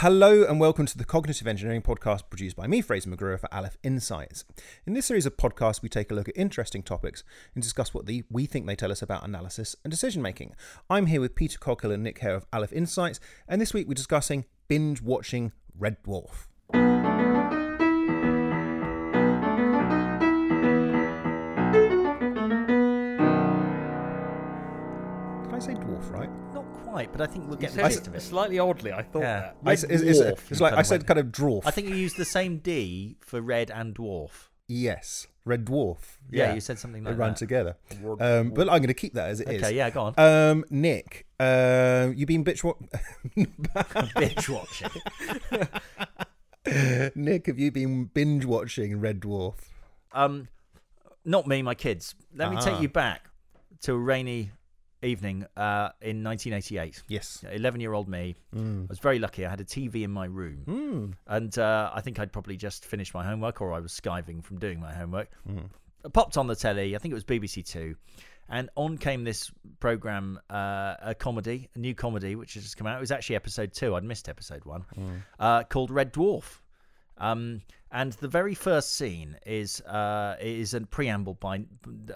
Hello and welcome to the Cognitive Engineering Podcast produced by me, Fraser McGruer, for Aleph Insights. In this series of podcasts, we take a look at interesting topics and discuss what the, we think they tell us about analysis and decision making. I'm here with Peter Coghill and Nick Hare of Aleph Insights, and this week we're discussing binge watching Red Dwarf. Not quite, but I think we'll get the gist of it. Slightly oddly, I thought Yeah. that. I s- it's, it's- Dwarf, it's like I said, went. kind of dwarf. I think you used the same D for red and dwarf. yes, Red Dwarf. Yeah, you said something like that. they like run together. Um, but I'm going to keep that as it is. Okay, yeah, go on. Um, Nick, uh, you been bitch what? Binge watching. Nick, have you been binge watching Red Dwarf? Um, not me, my kids. Let me Ah. take you back to a rainy evening uh, in 1988. Yes. 11 year old me. I was very lucky. I had a TV in my room. Mm. And uh, I think I'd probably just finished my homework or I was skiving from doing my homework. I popped on the telly, I think it was BBC Two, and on came this program, uh, a comedy, a new comedy, which has just come out. It was actually episode two. I'd missed episode one, uh, called Red Dwarf. Um, and the very first scene is uh, is a preamble by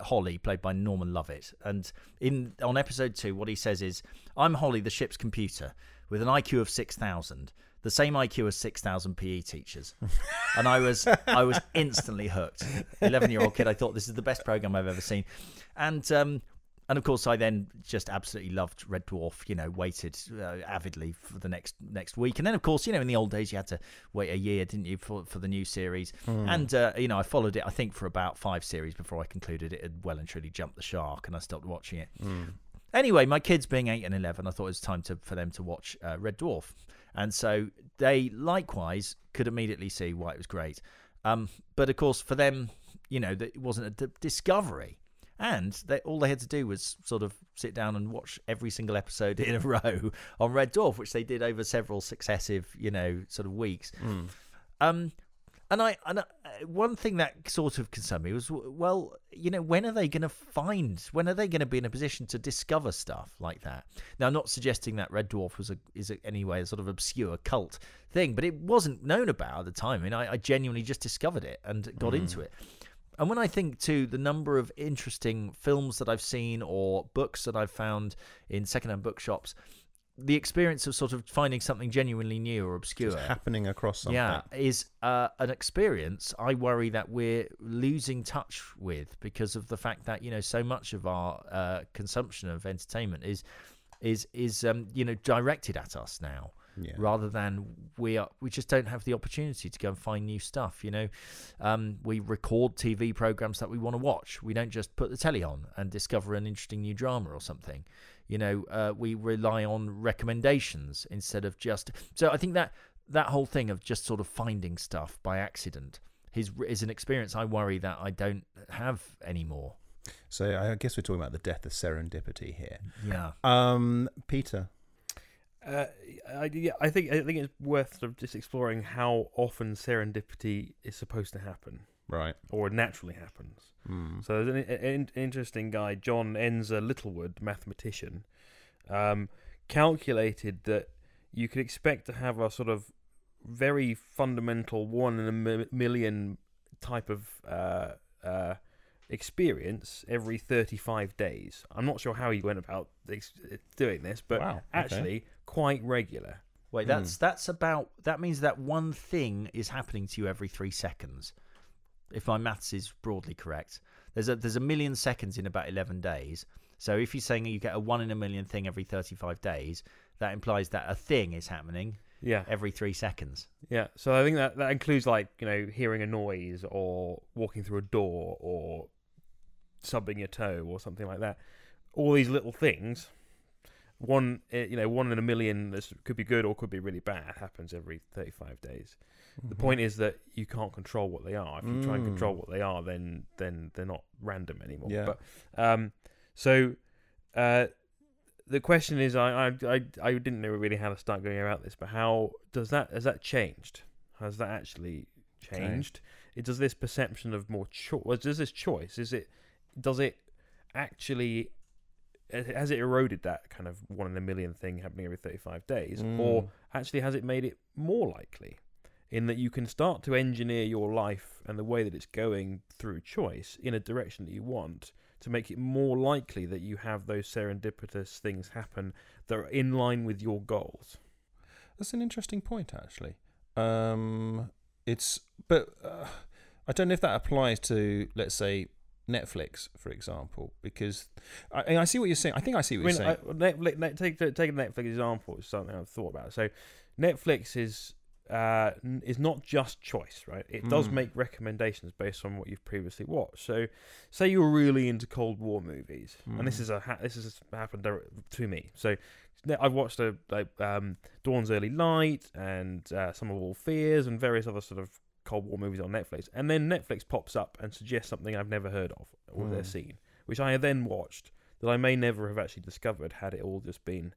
Holly, played by Norman Lovett. And in on episode two, what he says is, "I'm Holly, the ship's computer, with an IQ of six thousand, the same IQ as six thousand PE teachers." and I was I was instantly hooked. Eleven year old kid, I thought this is the best program I've ever seen, and um, and of course I then just absolutely loved Red Dwarf. You know, waited uh, avidly for the next next week, and then of course you know in the old days you had to wait a year, didn't you, for for the new series? And uh, you know I followed it I think for about five series before I concluded it had well and truly jumped the shark, and I stopped watching it. Anyway, my kids being eight and eleven, I thought it was time to, for them to watch uh, Red Dwarf, and so they likewise could immediately see why it was great. Um, but of course, for them, you know, that it wasn't a d- discovery, and they, all they had to do was sort of sit down and watch every single episode in a row on Red Dwarf, which they did over several successive, you know, sort of weeks. Um, and I, and I, one thing that sort of concerned me was, well, you know, when are they going to find? When are they going to be in a position to discover stuff like that? Now, I'm not suggesting that Red Dwarf was a is a, anyway a sort of obscure cult thing, but it wasn't known about at the time. I mean, I, I genuinely just discovered it and got into it. And when I think to the number of interesting films that I've seen or books that I've found in secondhand bookshops, the experience of sort of finding something genuinely new or obscure Happening across something. yeah, is uh, an experience I worry that we're losing touch with because of the fact that you know so much of our uh, consumption of entertainment is is is um, you know directed at us now. Yeah. Rather than we are, we just don't have the opportunity to go and find new stuff. You know, um, we record TV programs that we want to watch. We don't just put the telly on and discover an interesting new drama or something. You know, uh, we rely on recommendations instead of just. So I think that that whole thing of just sort of finding stuff by accident is is an experience I worry that I don't have anymore. So I guess we're talking about the death of serendipity here. Yeah. Um, Peter. Uh, I, yeah, I think I think it's worth sort of just exploring how often serendipity is supposed to happen, Right. or naturally happens. Mm. So there's an, an interesting guy, John Edensor Littlewood, mathematician, um, calculated that you could expect to have a sort of very fundamental one in a mi- million type of uh, uh, experience every 35 days. I'm not sure how he went about ex- doing this, but Wow, okay. actually quite regular. Wait, hmm. that's that's about that means that one thing is happening to you every three seconds. If my maths is broadly correct, there's a there's a million seconds in about eleven days. So if you're saying you get a one in a million thing every thirty-five days, that implies that a thing is happening Yeah, every three seconds. yeah. So I think that that includes like you know hearing a noise or walking through a door or subbing your toe or something like that. All these little things. One, eh, you know, one in a million. This could be good or could be really bad. Happens every thirty-five days. The point is that you can't control what they are. If you try and Mm. control what they are, then then they're not random anymore. Yeah. But um, so uh, the question is, I, I I didn't know really how to start going about this, but how does that has that changed? Has that actually changed? It does this perception of more choice. Does this choice? Is it? Does it actually has it eroded that kind of one in a million thing happening every 35 days Mm. or actually has it made it more likely in that you can start to engineer your life and the way that it's going through choice in a direction that you want to make it more likely that you have those serendipitous things happen that are in line with your goals That's an interesting point, actually. Um, it's, but uh, I don't know if that applies to, let's say, Netflix, for example, because I, I see what you're saying. I think I see what I you're saying. I, Netflix, take take a Netflix example. It's something I've thought about. So, Netflix is uh, is not just choice, right? It does Mm. make recommendations based on what you've previously watched. So, say you're really into Cold War movies, and this Mm. is a ha- this has happened to me. So, I've watched a, like um, Dawn's Early Light and uh, Sum of All Fears and various other sort of Cold War movies on Netflix, and then Netflix pops up and suggests something I've never heard of or Mm. they've seen, which I then watched that I may never have actually discovered had it all just been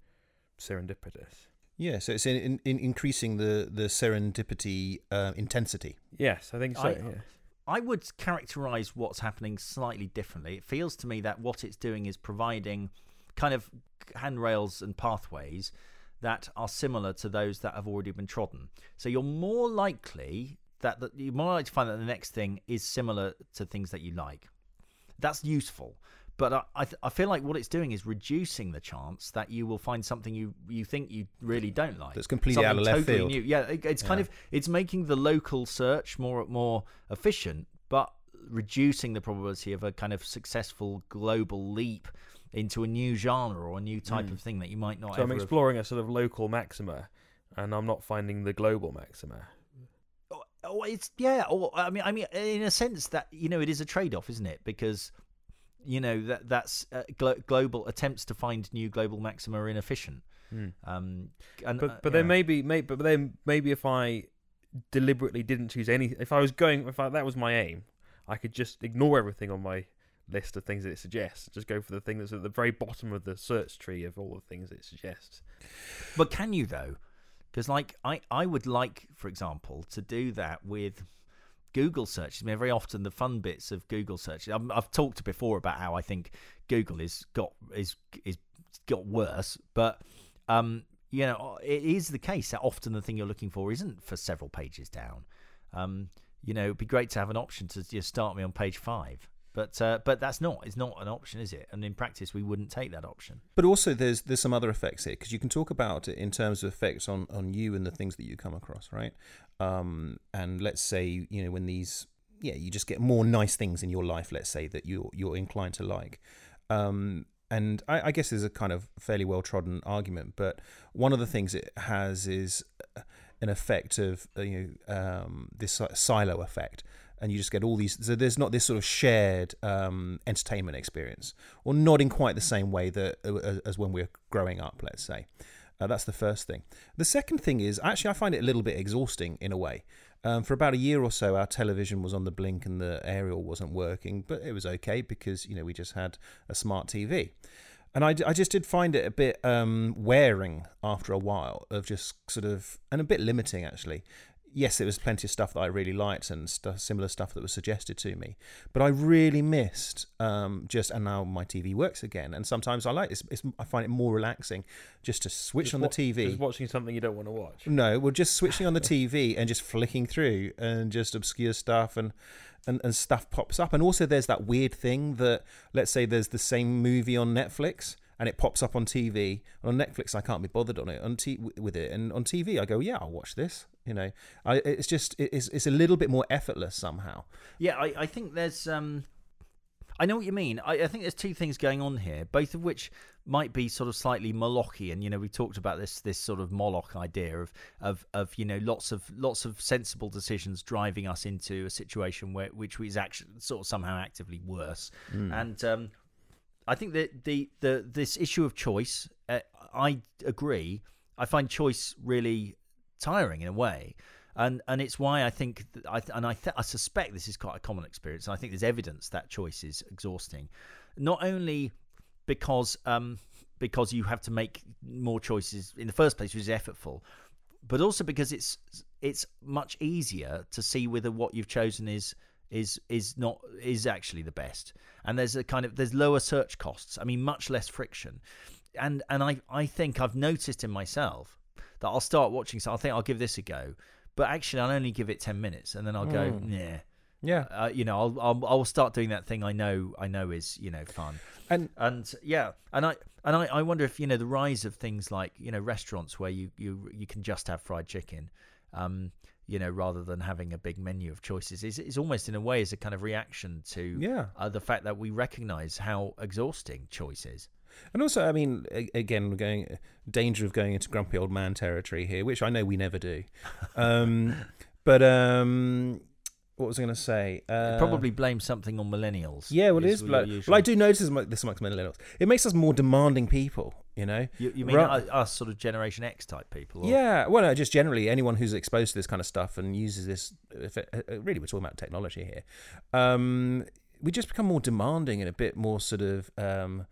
serendipitous. Yeah, so it's in, in, in increasing the the serendipity uh, intensity. Yes, I think so. I- yeah. I would characterize what's happening slightly differently. It feels to me that what it's doing is providing kind of handrails and pathways that are similar to those that have already been trodden. So you're more likely that the, you're more likely to find that the next thing is similar to things that you like. That's useful. But I, I, th- I feel like what it's doing is reducing the chance that you will find something you, you think you really don't like. That's completely out of Something left totally field. New. Yeah, it, it's kind Yeah. of it's making the local search more more efficient, but reducing the probability of a kind of successful global leap into a new genre or a new type mm. of thing that you might not. So I'm ever have- exploring a sort of local maxima, and I'm not finding the global maxima. Oh, it's yeah. Or I mean, I mean, in a sense that you know it is a trade-off, isn't it? Because you know that that's uh, glo- global attempts to find new global maxima are inefficient. Um, and, But uh, but yeah. then maybe maybe but then maybe if I deliberately didn't choose any, if I was going, if I, that was my aim, I could just ignore everything on my list of things that it suggests. Just go for the thing that's at the very bottom of the search tree of all the things it suggests. But can you though? Because like I, I would like, for example, to do that with Google searches. I mean, very often the fun bits of Google searches. I've, I've talked before about how I think Google is got is is got worse, but um, you know, it is the case that often the thing you're looking for isn't for several pages down. Um, you know, it'd be great to have an option to just start me on page five. But uh, but that's not it's not an option, is it? And in practice, we wouldn't take that option. But also, there's there's some other effects here because you can talk about it in terms of effects on on you and the things that you come across, right? Um, and let's say you know when these, yeah, you just get more nice things in your life. Let's say that you're you're inclined to like. Um, and I, I guess there's a kind of fairly well trodden argument, but one of the things it has is an effect of uh, you know um, this silo effect, and you just get all these. So there's not this sort of shared um, entertainment experience, or not in quite the same way that uh, as when we're growing up. Let's say. Uh, that's the first thing. The second thing is actually I find it a little bit exhausting in a way. Um, for about a year or so, our television was on the blink and the aerial wasn't working, but it was okay because you know we just had a smart TV, and I, I just did find it a bit um, wearing after a while of just sort of and a bit limiting actually. Yes, there was plenty of stuff that I really liked and stuff, similar stuff that was suggested to me, but I really missed um, just. And now my TV works again, and sometimes I like this. It's, I find it more relaxing just to switch Just on wa- the TV. Watching something you don't want to watch. No, we're just switching on the TV and just flicking through and just obscure stuff and, and, and stuff pops up. And also there's that weird thing that let's say there's the same movie on Netflix and it pops up on TV. On Netflix I can't be bothered on it on t- with it and on TV I go, yeah, I'll watch this. You know, I, it's just it's it's a little bit more effortless somehow. Yeah, I, I think there's. Um, I know what you mean. I, I think there's two things going on here, both of which might be sort of slightly Molochian. You know, we talked about this this sort of Moloch idea of of of you know lots of lots of sensible decisions driving us into a situation where which is actually sort of somehow actively worse. And um, I think that the the this issue of choice, uh, I agree. I find choice really tiring in a way, and and it's why I think I and I th- I suspect this is quite a common experience. And I think there's evidence that choice is exhausting, not only because um because you have to make more choices in the first place, which is effortful, but also because it's it's much easier to see whether what you've chosen is is is not is actually the best. And there's a kind of there's lower search costs. I mean, much less friction. And and I I think I've noticed in myself that I'll start watching. So I think I'll give this a go, but actually I'll only give it ten minutes, and then I'll go, Mm. yeah. Yeah. Uh, you know, I'll, I'll I'll start doing that thing I know I know is you know fun, And and yeah, and I and I, I wonder if you know the rise of things like you know restaurants where you you you can just have fried chicken, um, you know, rather than having a big menu of choices is is almost in a way is a kind of reaction to yeah. uh, the fact that we recognise how exhausting choice is. And also, I mean, again, we're going danger of going into grumpy old man territory here, which I know we never do. Um, but um, what was I going to say? Uh, Probably blame something on millennials. Yeah, well, it is. usual- well, I do notice this- this amongst millennials. It makes us more demanding people. You know. You, you mean us, sort of Generation X type people? or- Yeah, well, no, just generally anyone who's exposed to this kind of stuff and uses this. If it, uh, really, we're talking about technology here. Um, we just become more demanding and a bit more sort of um,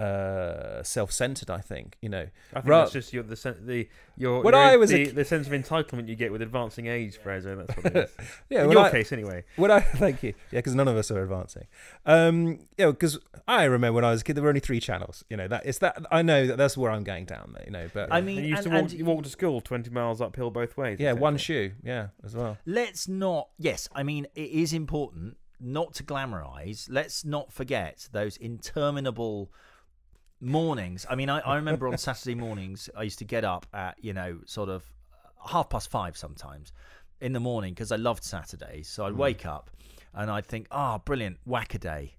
uh, self-centered. I think you know. I think Ra- that's just your the sen- the your, When your- I was the, ki- the sense of entitlement you get with advancing age, Fraser. That's what it is. Yeah, In your I, case, anyway. when I thank you. Yeah, because none of us are advancing. Um, yeah, because I remember when I was a kid, there were only three channels. You know that it's that I know that that's where I'm going down. You know, but I mean, And you used and- to walk, and- you walk to school twenty miles uphill both ways. yeah, etc. one shoe. Yeah, as well. let's not yes i mean it is important not to glamorize let's not forget those interminable mornings. I mean i, I remember on saturday mornings i used to get up at you know sort of half past five sometimes in the morning because i loved saturdays. So i'd wake up and i'd think oh brilliant Wacaday.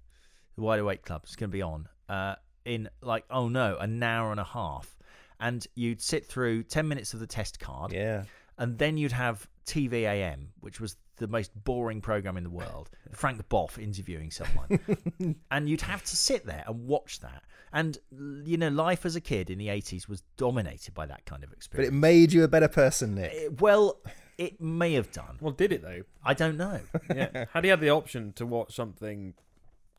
The wide awake club is going to be on uh, in like oh no an hour and a half. And you'd sit through 10 minutes of the test card Yeah. and then you'd have TVAM, which was the most boring program in the world. Frank Bough interviewing someone, and you'd have to sit there and watch that. And you know, life as a kid in the eighties was dominated by that kind of experience. But it made you a better person, Nick. It- well, it may have done. Well, did it though? I don't know. Yeah. had he had the option to watch something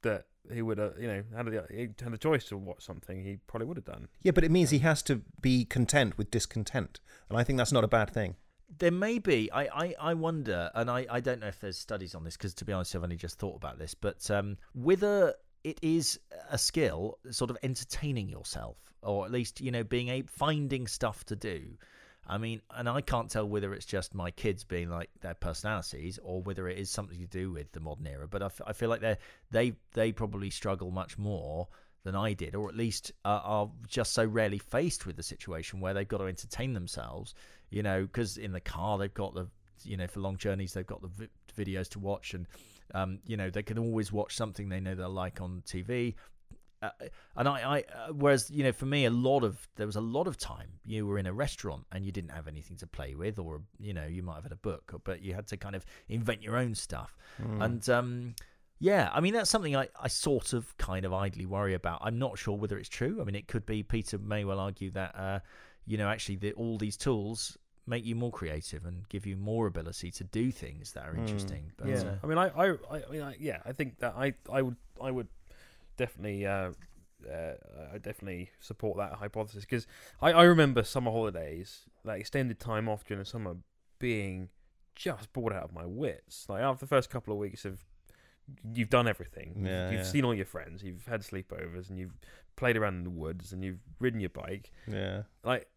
that he would, have, you know, had the, he had the choice to watch something, he probably would have done. Yeah, but it means he has to be content with discontent, and I think that's not a bad thing. There may be. I, I, I wonder, and I, I don't know if there's studies on this because, to be honest, I've only just thought about this. But um, whether it is a skill, sort of entertaining yourself, or at least you know being a finding stuff to do. I mean, and I can't tell whether it's just my kids being like their personalities, or whether it is something to do with the modern era. But I, f- I feel like they they they probably struggle much more than I did, or at least uh, are just so rarely faced with the situation where they've got to entertain themselves. You know, because in the car they've got the you know for long journeys they've got the vi- videos to watch, and um, you know they can always watch something they know they'll like on TV. Uh, and I, I uh, whereas you know for me a lot of there was a lot of time you were in a restaurant and you didn't have anything to play with or you know you might have had a book but you had to kind of invent your own stuff and um yeah i mean that's something I, I sort of kind of idly worry about. I'm not sure whether it's true. I mean it could be peter may well argue that uh you know actually the, all these tools make you more creative and give you more ability to do things that are interesting but yeah, uh, I mean, I, I, I, I mean, I, yeah, I think that I, I would, I would definitely, uh, uh, I definitely support that hypothesis because I, I remember summer holidays, that extended time off during the summer, being just bored out of my wits. Like after the first couple of weeks of, you've done everything. You've- Yeah, you've yeah. seen all your friends. You've had sleepovers and you've played around in the woods and you've ridden your bike. Yeah. Like,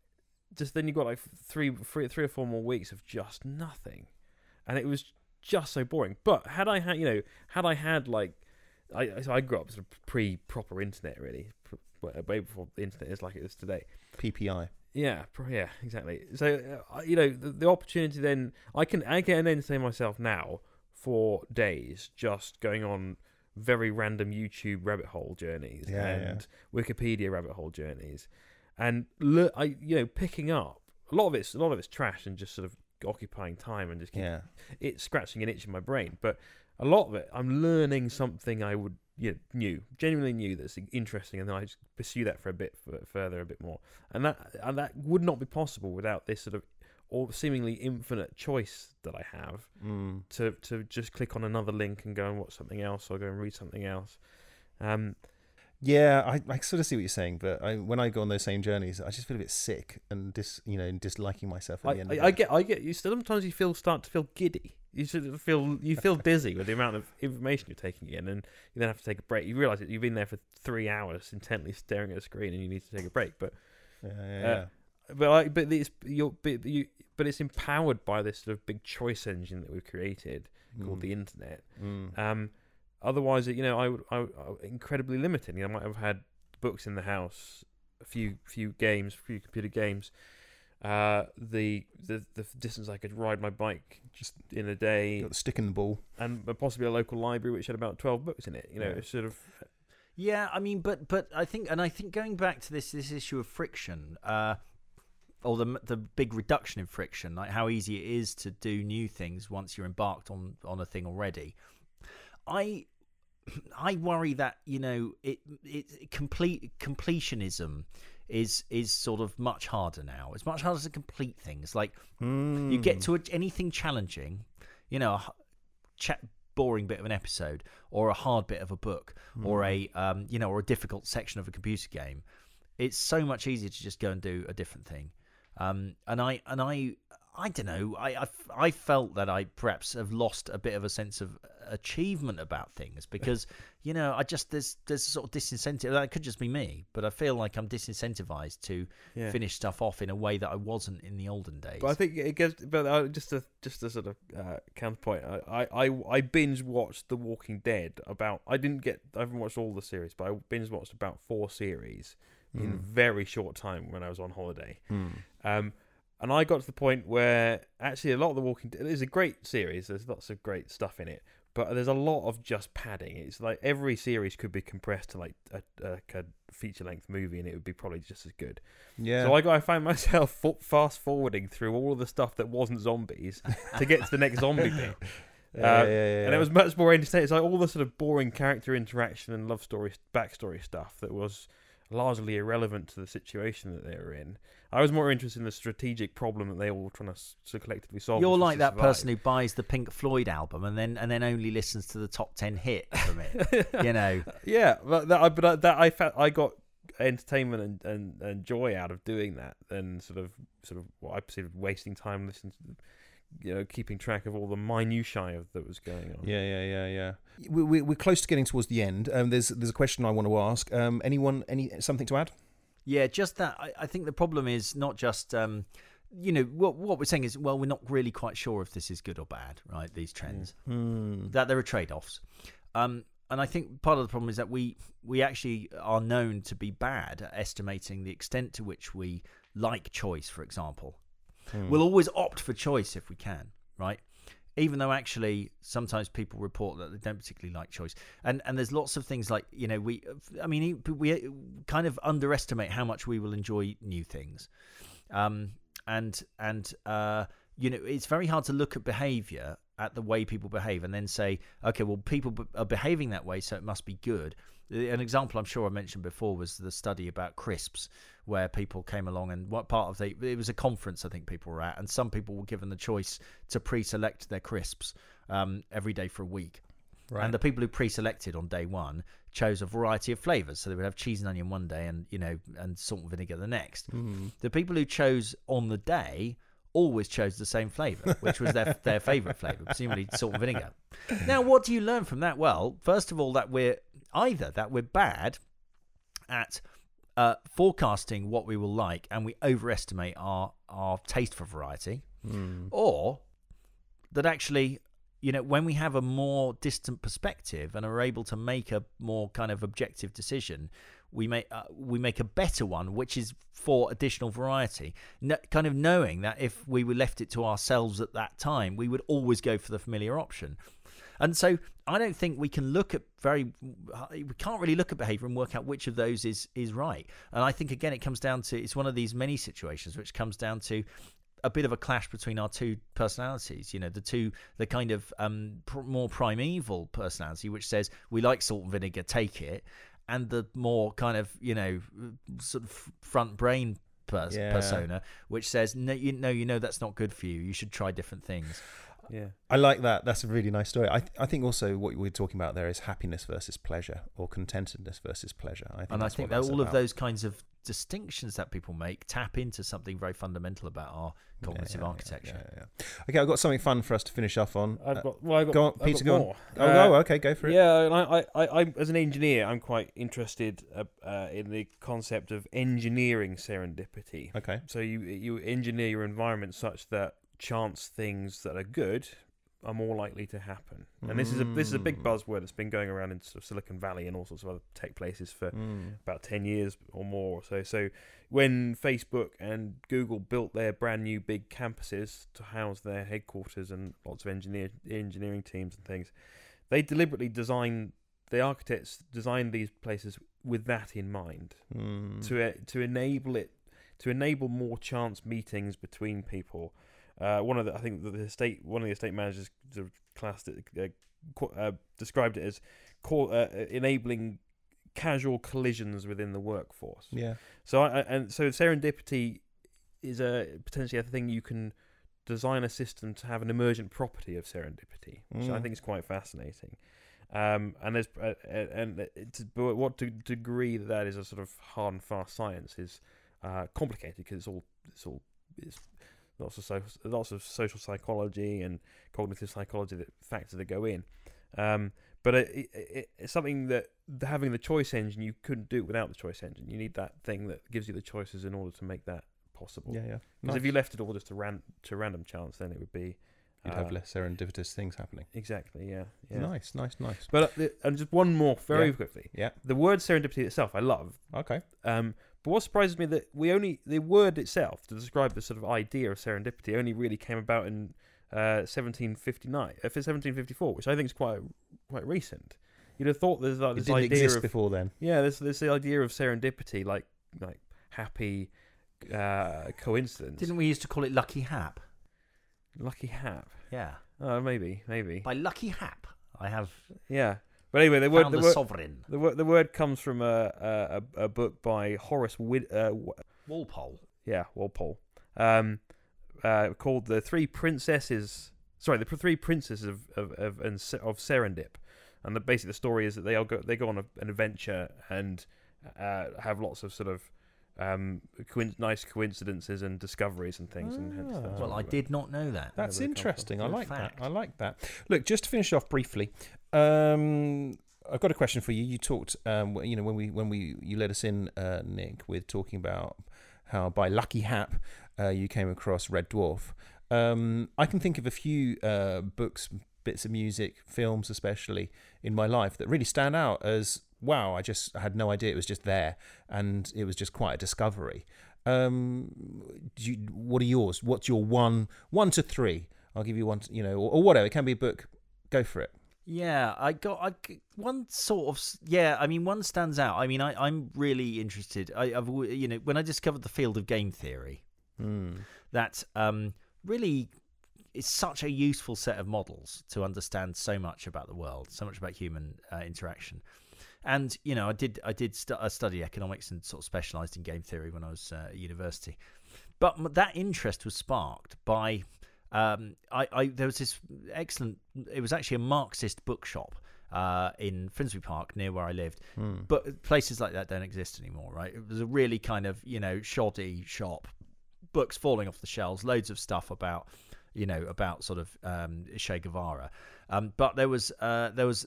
just then you've got like three, three, three or four more weeks of just nothing, and it was just so boring. But had I had, you know, had I had like, I so I grew up sort of pre proper internet really, way before the internet is like it is today. PPI. Yeah, yeah, exactly. So uh, you know, the, the opportunity then I can I can entertain myself now for days just going on very random YouTube rabbit hole journeys Yeah, and Wikipedia rabbit hole journeys, and look, I you know picking up a lot of it's a lot of it's trash and just sort of occupying time and just keep Yeah. it's scratching an itch in my brain. But a lot of it, I'm learning something I would you know, knew, genuinely knew that's interesting, and then I just pursue that for a bit f- further, a bit more, and that and that would not be possible without this sort of or seemingly infinite choice that I have Mm. to to just click on another link and go and watch something else or go and read something else. Um, Yeah, I, I sort of see what you're saying, but I, when I go on those same journeys, I just feel a bit sick and dis, you know, disliking myself at I, the end. I, I get, I get. You sometimes you feel start to feel giddy. You sort of feel you feel dizzy with the amount of information you're taking in, and you then have to take a break. You realise that you've been there for three hours intently staring at a screen, and you need to take a break. But Yeah, yeah, Uh, yeah. But I, but it's you're, but you, but it's empowered by this sort of big choice engine that we've created called Mm, the internet. mm. Um, otherwise, you know, I would, I, would, I incredibly limiting. You know, I might have had books in the house, a few few games, a few computer games. Uh, the, the the distance I could ride my bike just in a day, got the stick in the ball. and possibly a local library which had about twelve books in it. You know, Yeah. it's sort of Yeah, I mean, but but I think, and I think going back to this this issue of friction, uh, or the the big reduction in friction, like how easy it is to do new things once you're embarked on on a thing already. I I worry that you know it it complete completionism is is sort of much harder now. It's much harder to complete things. Like you get to a, anything challenging, you know, a h- cha- boring bit of an episode, or a hard bit of a book, or a um, you know, or a difficult section of a computer game. It's so much easier to just go and do a different thing. Um, and I and I I don't know. I, I I felt that I perhaps have lost a bit of a sense of achievement about things because you know I just there's there's a sort of disincentive. That could just be me, but I feel like I'm disincentivized to yeah. finish stuff off in a way that I wasn't in the olden days. But I think it gives. But uh, just a just a sort of uh, counterpoint. I, I I I binge watched The Walking Dead. About I didn't get. I haven't watched all the series, but I binge watched about four series in Mm. very short time when I was on holiday. Mm. Um, and I got to the point where actually a lot of The Walking Dead is a great series. There's lots of great stuff in it, but there's a lot of just padding. It's like every series could be compressed to like a, like a feature length movie, and it would be probably just as good. Yeah. So I got I found myself fast forwarding through all of the stuff that wasn't zombies to get to the next zombie bit. yeah, uh, yeah, yeah, And it was much more entertaining. It's like all the sort of boring character interaction and love story, backstory stuff that was largely irrelevant to the situation that they were in. I was more interested in the strategic problem that they were trying to collectively solve. You're like that survive. person who buys the Pink Floyd album and then and then only listens to the top ten hit from it. you know, yeah, but that, I- but that I felt I got entertainment and, and, and joy out of doing that than sort of sort of what I perceived wasting time listening to, you know, keeping track of all the minutiae of that was going on. Yeah, yeah, yeah, yeah. We, we, we're close to getting towards the end. Um, there's there's a question I want to ask. Um, anyone, any something to add? yeah, just that. I, I think the problem is not just. Um, you know what? What we're saying is, well, we're not really quite sure if this is good or bad, right? These trends. Hmm. that there are trade-offs um, and i think part of the problem is that we we actually are known to be bad at estimating the extent to which we like choice for example Hmm. we'll always opt for choice if we can right? Even though actually sometimes people report that they don't particularly like choice. And and there's lots of things like you know we i mean we kind of underestimate how much we will enjoy new things. Um and and uh you know it's very hard to look at behavior at the way people behave and then say okay well people are behaving that way so it must be good an example i'm sure i mentioned before was the study about crisps where people came along and what part of the it was a conference i think people were at and some people were given the choice to pre-select their crisps um, every day for a week Right. and the people who pre-selected on day one chose a variety of flavors. So they would have cheese and onion one day, and you know, and salt and vinegar the next. Hmm. The people who chose on the day always chose the same flavor, which was their their favorite flavor, presumably salt and vinegar. Now, what do you learn from that? Well, first of all, that we're either that we're bad at uh, forecasting what we will like, and we overestimate our our taste for variety, Hmm. or that actually you know when we have a more distant perspective and are able to make a more kind of objective decision we make uh, we make a better one which is for additional variety no, kind of knowing that if we were left it to ourselves at that time we would always go for the familiar option and so I don't think we can look at very we can't really look at behavior and work out which of those is is right. And I think again it comes down to it's one of these many situations which comes down to a bit of a clash between our two personalities. You know, the two the kind of um, pr- more primeval personality which says we like salt and vinegar, take it, and the more kind of you know sort of front brain pers- Yeah. persona which says no you know you know that's not good for you. You should try different things. Yeah. I like that. That's a really nice story. I th- I think also what we're talking about there is happiness versus pleasure, or contentedness versus pleasure. I think and I think what that that's all of those kinds of distinctions that people make tap into something very fundamental about our cognitive yeah, yeah, architecture. Yeah, yeah. Okay, I've got something fun for us to finish off on. I've Uh, got. Well, I've got. go on, I've Peter, got go on. more. oh, Uh, oh, okay, go for it. Yeah, and I, I, I, I, as an engineer, I'm quite interested uh, uh, in the concept of engineering serendipity. Okay. So you you engineer your environment such that chance things that are good are more likely to happen. And this is a this is a big Mm. buzzword that's been going around in sort of Silicon Valley and all sorts of other tech places for Mm. about 10 years or more. So so when Facebook and Google built their brand new big campuses to house their headquarters and lots of engineer engineering teams and things, they deliberately designed the architects designed these places with that in mind Mm. to uh, to enable it to enable more chance meetings between people. Uh, one of the I think the estate one of the estate managers classed it uh, uh, described it as call, uh, enabling casual collisions within the workforce. Yeah. So I, I- and so serendipity is a potentially a thing you can design a system to have an emergent property of serendipity, which I Mm. think is quite fascinating. Um, and there's uh, uh, and it's, but what to degree that that is a sort of hard and fast science is uh, complicated because it's all it's all it's lots of so, lots of social psychology and cognitive psychology that factors that go in. Um, but it, it, it, it's something that the- having the choice engine you couldn't do it without the choice engine. You need that thing that gives you the choices in order to make that possible. Yeah, yeah. Because Nice. if you left it all just to ran to random chance, then it would be You'd uh, have less serendipitous things happening. exactly yeah yeah. Nice, nice, nice. But uh, and just one more very Yeah. quickly. Yeah. The word serendipity itself, I love. Okay. Um, but what surprises me that we only the word itself to describe the sort of idea of serendipity only really came about in uh, 1759, uh, 1754, which I think is quite quite recent. You'd have thought there's like It this didn't idea exist of before then. yeah, there's this idea of serendipity, like like happy uh, coincidence, Didn't we used to call it Lucky Hap? lucky hap. Yeah. Oh, maybe, maybe, By Lucky Hap, I have yeah. But anyway, the word the word, sovereign. the word the word comes from a a, a book by Horace Wid, uh, Walpole. yeah, Walpole, um, uh, called the Three Princesses. Sorry, the Three Princes of of of, of Serendip, and the, basically the story is that they all go they go on a, an adventure and uh, have lots of sort of um, coin- nice coincidences and discoveries and things. and hence that's Ah. Well, I the- did not know that. That's where it comes from. interesting. I like fact. that. I like that. Look, just to finish off briefly, um, I've got a question for you. You talked, um, you know, when we when we you let us in, uh, Nick, with talking about how by lucky hap uh, you came across Red Dwarf. Um, I can think of a few uh, books, bits of music, films, especially in my life that really stand out as wow. I just I had no idea it was just there, and it was just quite a discovery. Um, you, what are yours? What's your one one to three? I'll give you one, to, you know, or, or whatever. It can be a book. Go for it. Yeah, I got I one sort of yeah. I mean, one stands out. I mean, I I'm really interested. I, I've you know when I discovered the field of game theory, Hmm. that um really is such a useful set of models to understand so much about the world, so much about human uh, interaction. And you know, I did I did stu- I study economics and sort of specialised in game theory when I was uh, at university. But m- that interest was sparked by um, I, I there was this excellent. It was actually a Marxist bookshop uh, in Finsbury Park near where I lived. Hmm. But places like that don't exist anymore, right? It was a really kind of you know shoddy shop, books falling off the shelves, loads of stuff about you know about sort of um, Che Guevara. Um, but there was uh, there was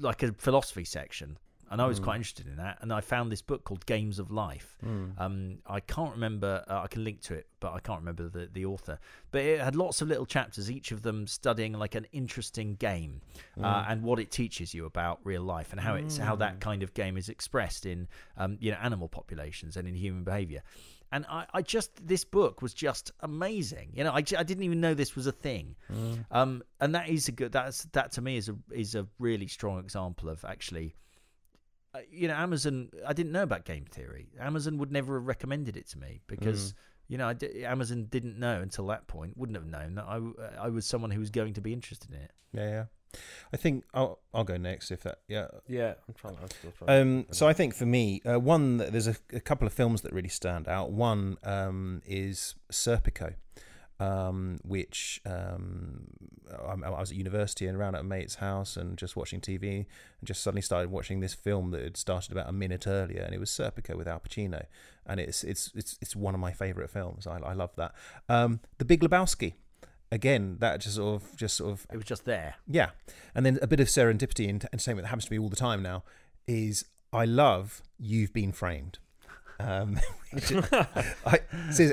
like a philosophy section. And I was Mm. quite interested in that, and I found this book called Games of Life, Hmm. um, I can't remember. Uh, I can link to it, but I can't remember the, the author. But it had lots of little chapters, each of them studying like an interesting game uh, and what it teaches you about real life and how it's how that kind of game is expressed in um, you know animal populations and in human behavior. And I, I just this book was just amazing. You know, I didn't even know this was a thing. Um, and that is a good. That's that to me is a is a really strong example of actually uh, you know, Amazon. I didn't know about game theory. Amazon would never have recommended it to me because you know I Amazon didn't know until that point. Wouldn't have known that I w- I was someone who was going to be interested in it. Yeah, yeah. I think I'll I'll go next if that. Yeah. yeah, I'm trying. I'm still trying. Um, so I think for me, uh, one there's a, a couple of films that really stand out. One um, is Serpico, um, which um, I, I was at university and around at a mate's house and just watching TV and just suddenly started watching this film that had started about a minute earlier and it was Serpico with Al Pacino and it's it's it's it's one of my favorite films. I, I love that. Um, the Big Lebowski. Again, that just sort of, just sort of, It was just there. yeah, and then a bit of serendipity and entertainment that happens to me all the time now is I love You've Been Framed. Um, I,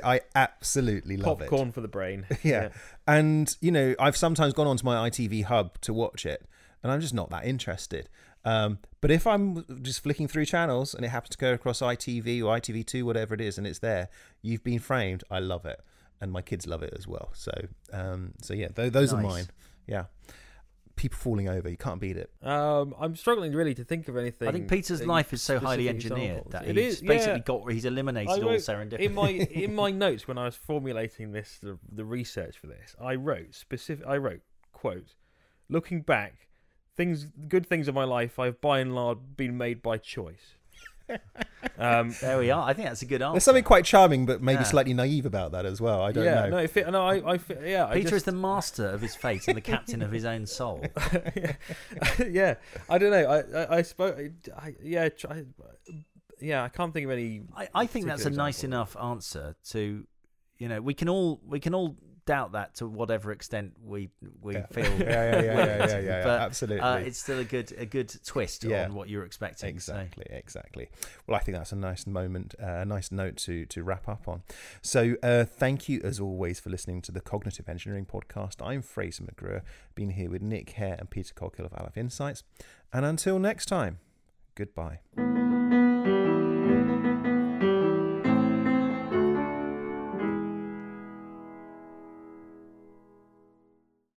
I absolutely love it Popcorn for the brain. yeah. And, you know, I've sometimes gone onto my ITV hub to watch it, and I'm just not that interested. Um, but if I'm just flicking through channels and it happens to go across ITV or ITV2, whatever it is, and it's there, you've been framed, I love it. And my kids love it as well. So, um, so yeah, th- those are mine. Yeah. People falling over, you can't beat it. Um, I'm struggling really to think of anything. I think Peter's life is so highly engineered examples. that It he's is, basically yeah. got he's eliminated I all serendipity. in my in my notes when I was formulating this the, the research for this, I wrote specific. I wrote quote, looking back, things good things in my life I've by and large been made by choice. Um, there we are. I think that's a good answer. There's something quite charming, but maybe Yeah. slightly naive about that as well. I don't yeah, know. no, it fit, no, I, I fit, yeah, I Peter just, is the master of his fate and the captain of his own soul. yeah, yeah, I don't know. I, I, I spoke. I, yeah, try, yeah, I can't think of any. I, I think that's a particular nice example. enough answer to, you know, we can all we can all doubt that to whatever extent we we Yeah. feel. yeah, yeah, yeah, yeah, yeah, yeah, But, absolutely. Uh, it's still a good a good twist Yeah. on what you're expecting. so- Exactly, exactly. Well, I think that's a nice moment, uh, a nice note to to wrap up on. So, uh, thank you as always for listening to the Cognitive Engineering Podcast. I'm Fraser McGrew, been here with Nick Hare and Peter Coghill of Aleph Insights, and until next time, goodbye.